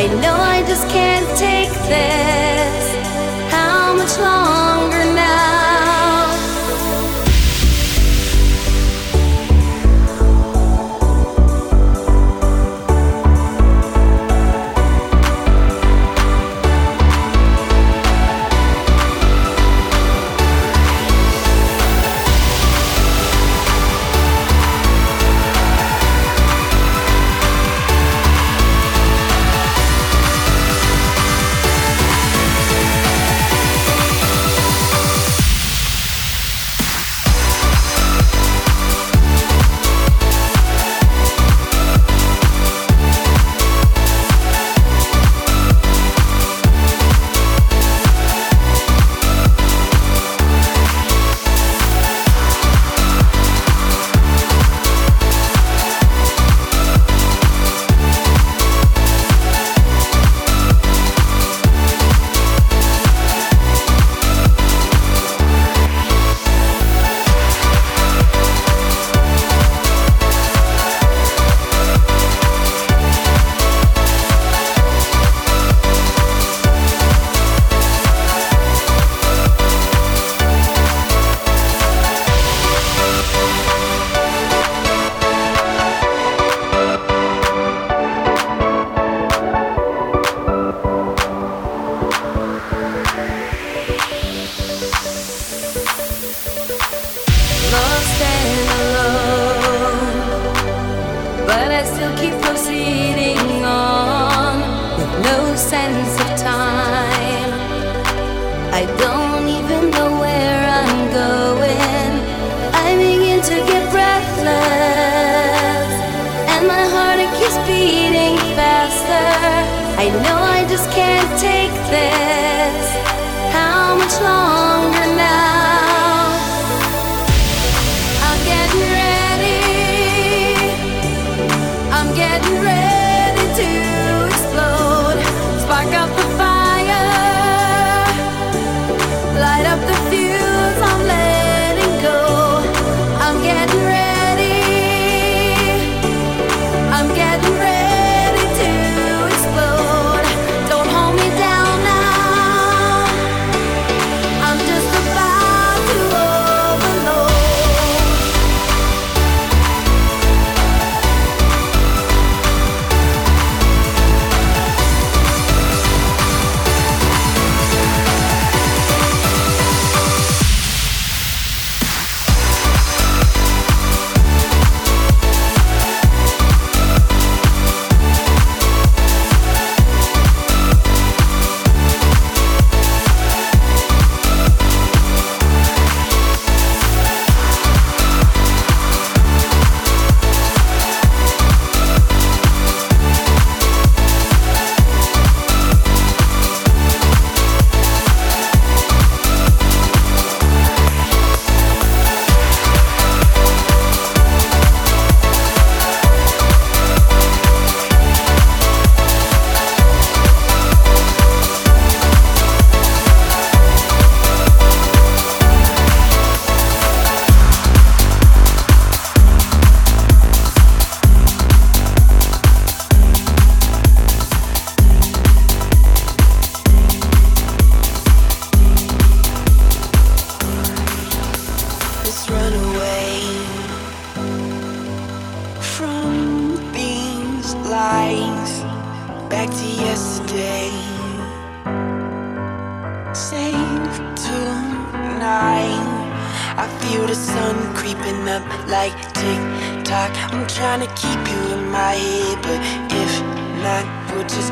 I know I just can't take this.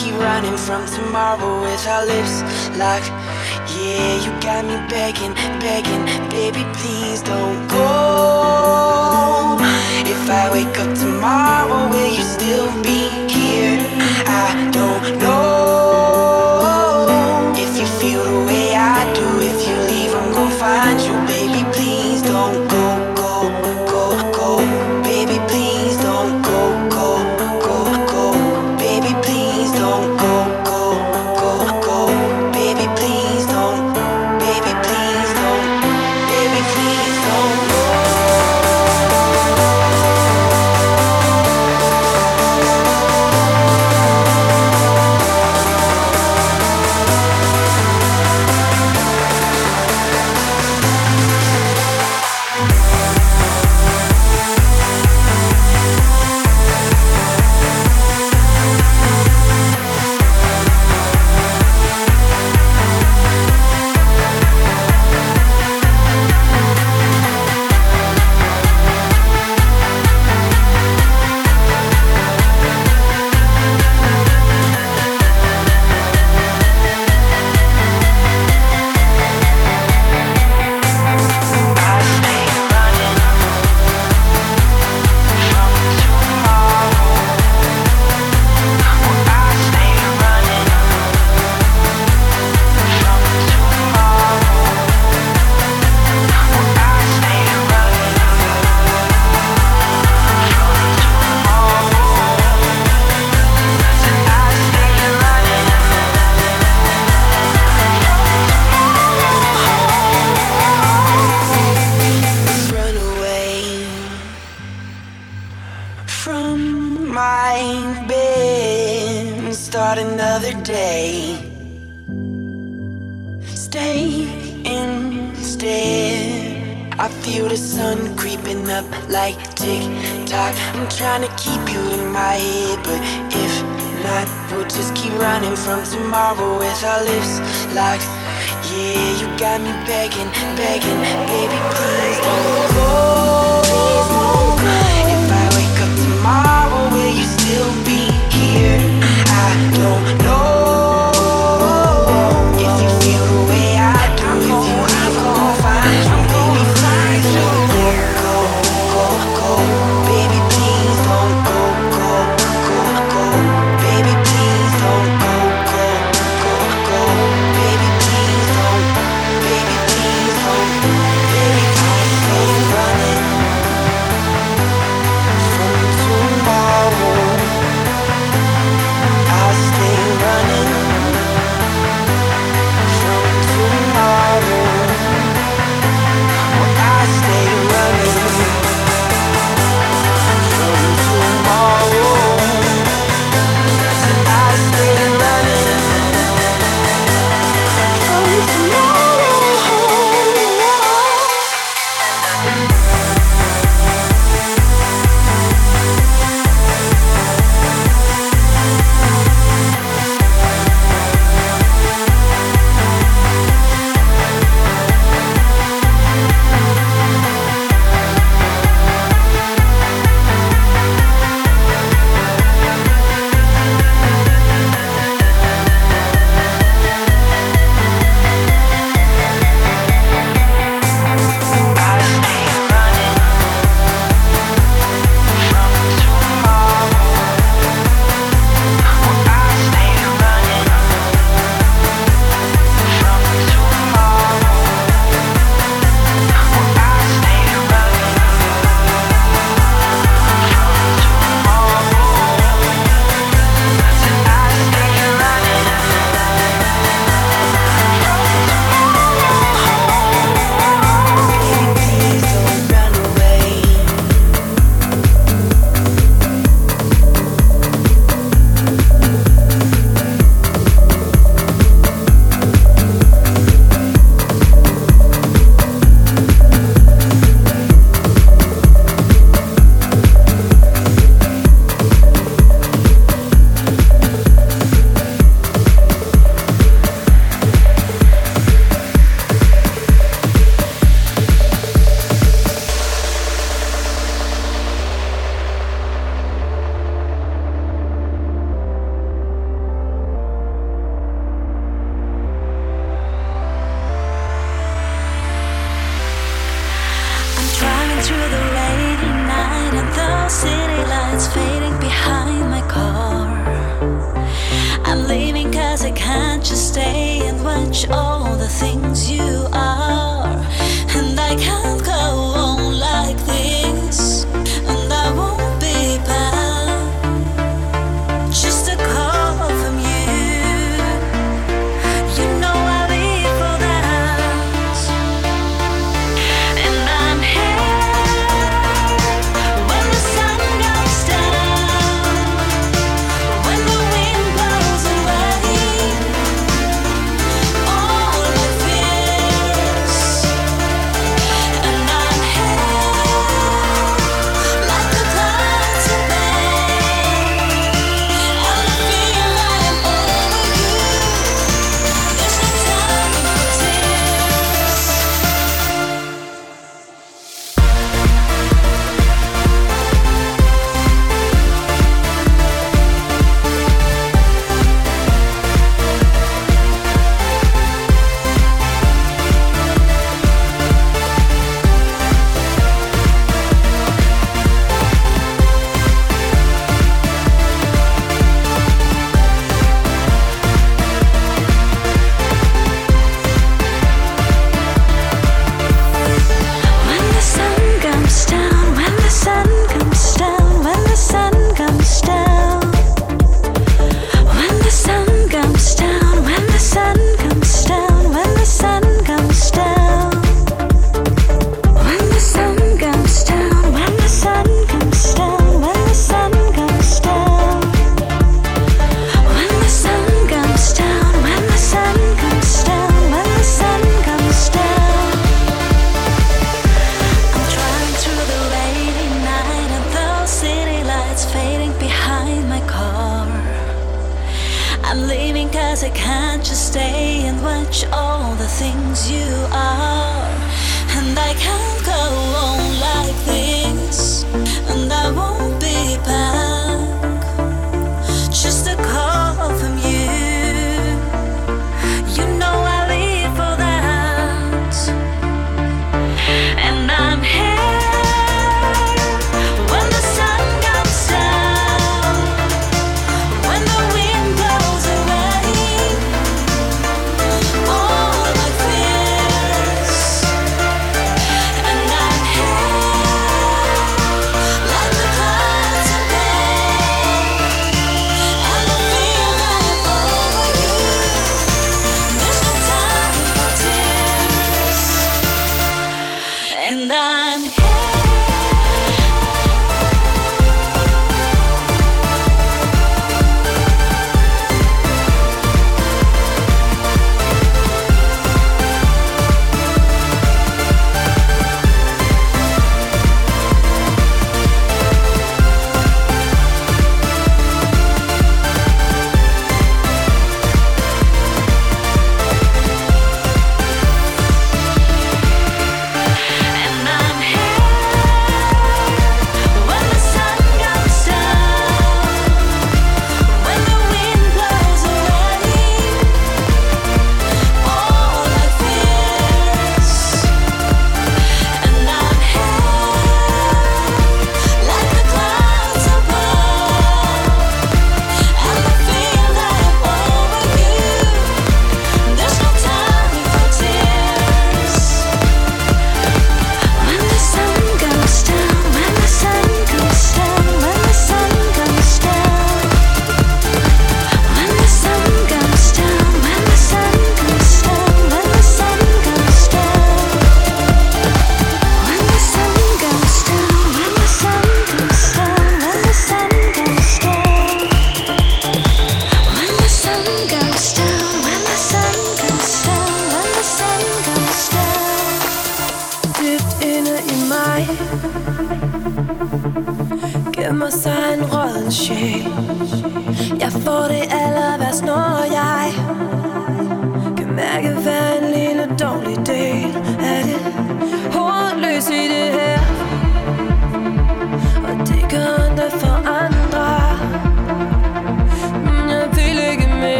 keep running from tomorrow with our lips locked. Yeah, you got me begging, begging. Baby, please don't go. If I wake up tomorrow, will you still be here? I don't know. The sun creeping up like tick tock. I'm trying to keep you in my head, but if not, we'll just keep running from tomorrow with our lips locked. Yeah, you got me begging, begging, baby, please don't go. Please don't go. If I wake up tomorrow, will you still be here? I don't know.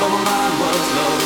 My mind was low.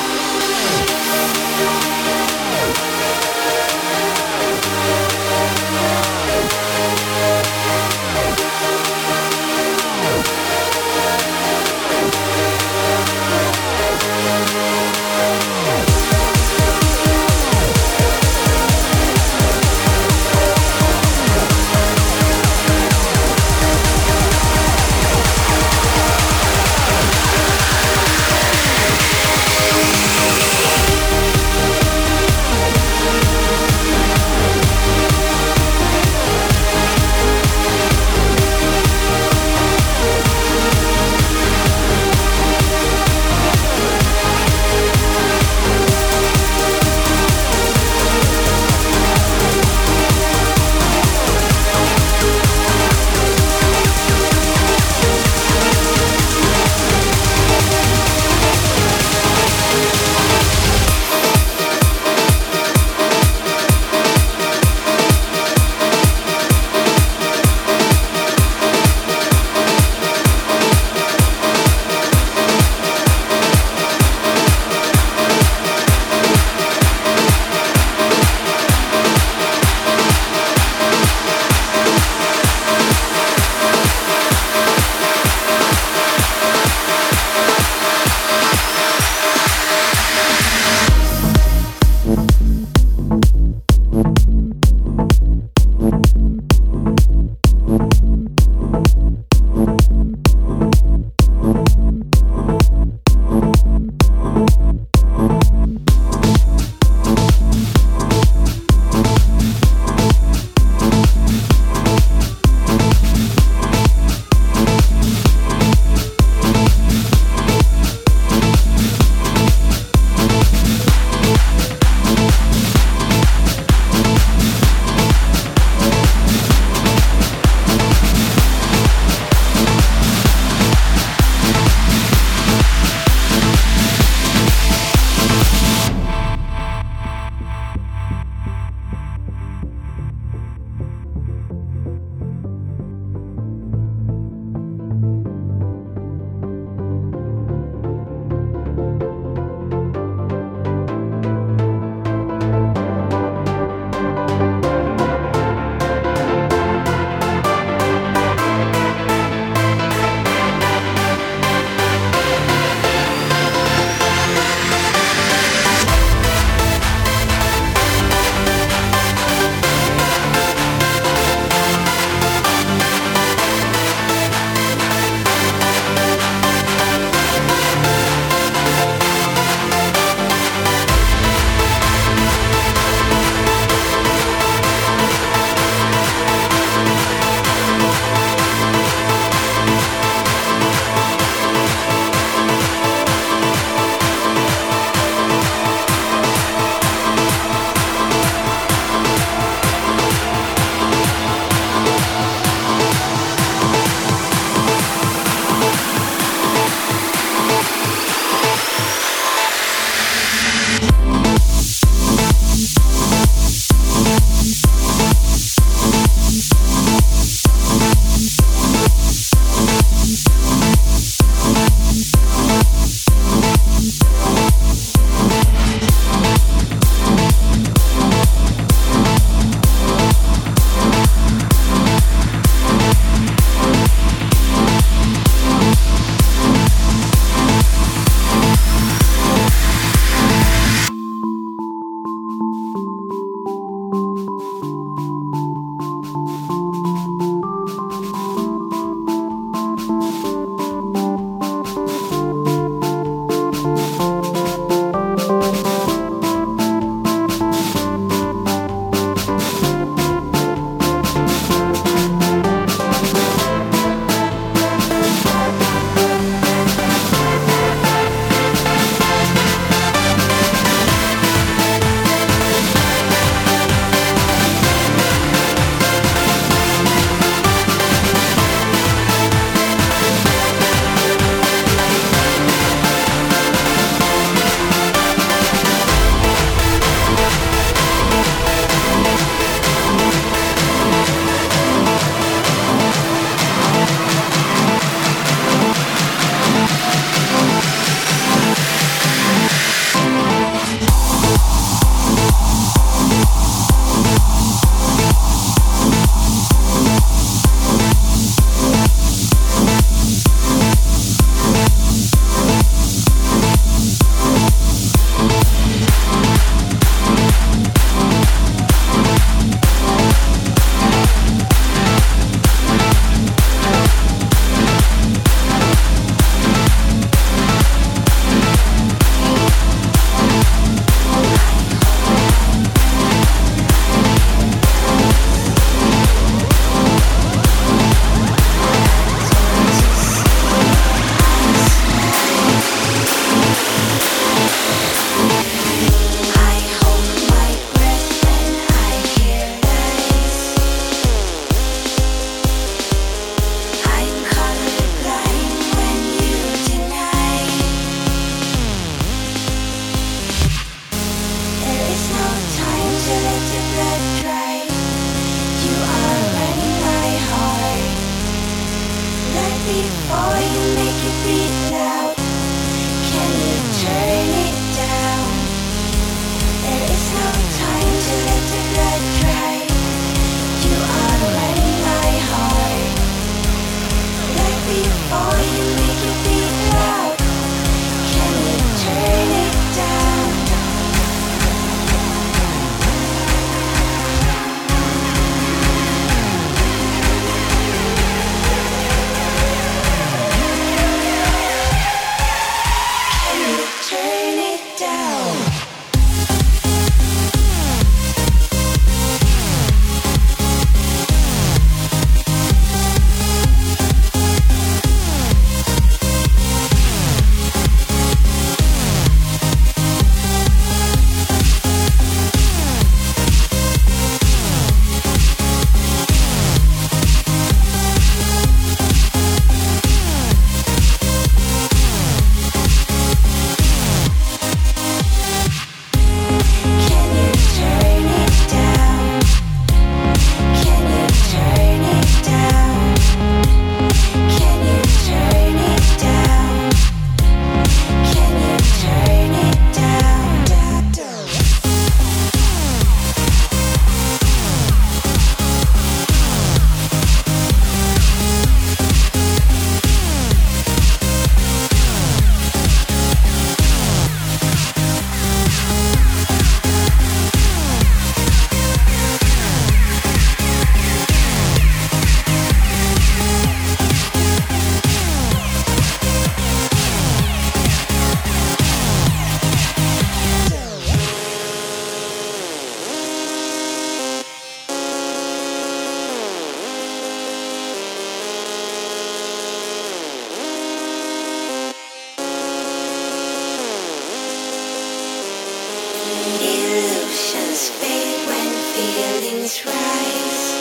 mountains rise.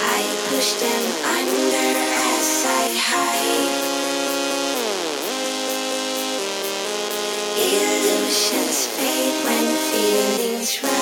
I push them under as I hide. Illusions fade when feelings rise.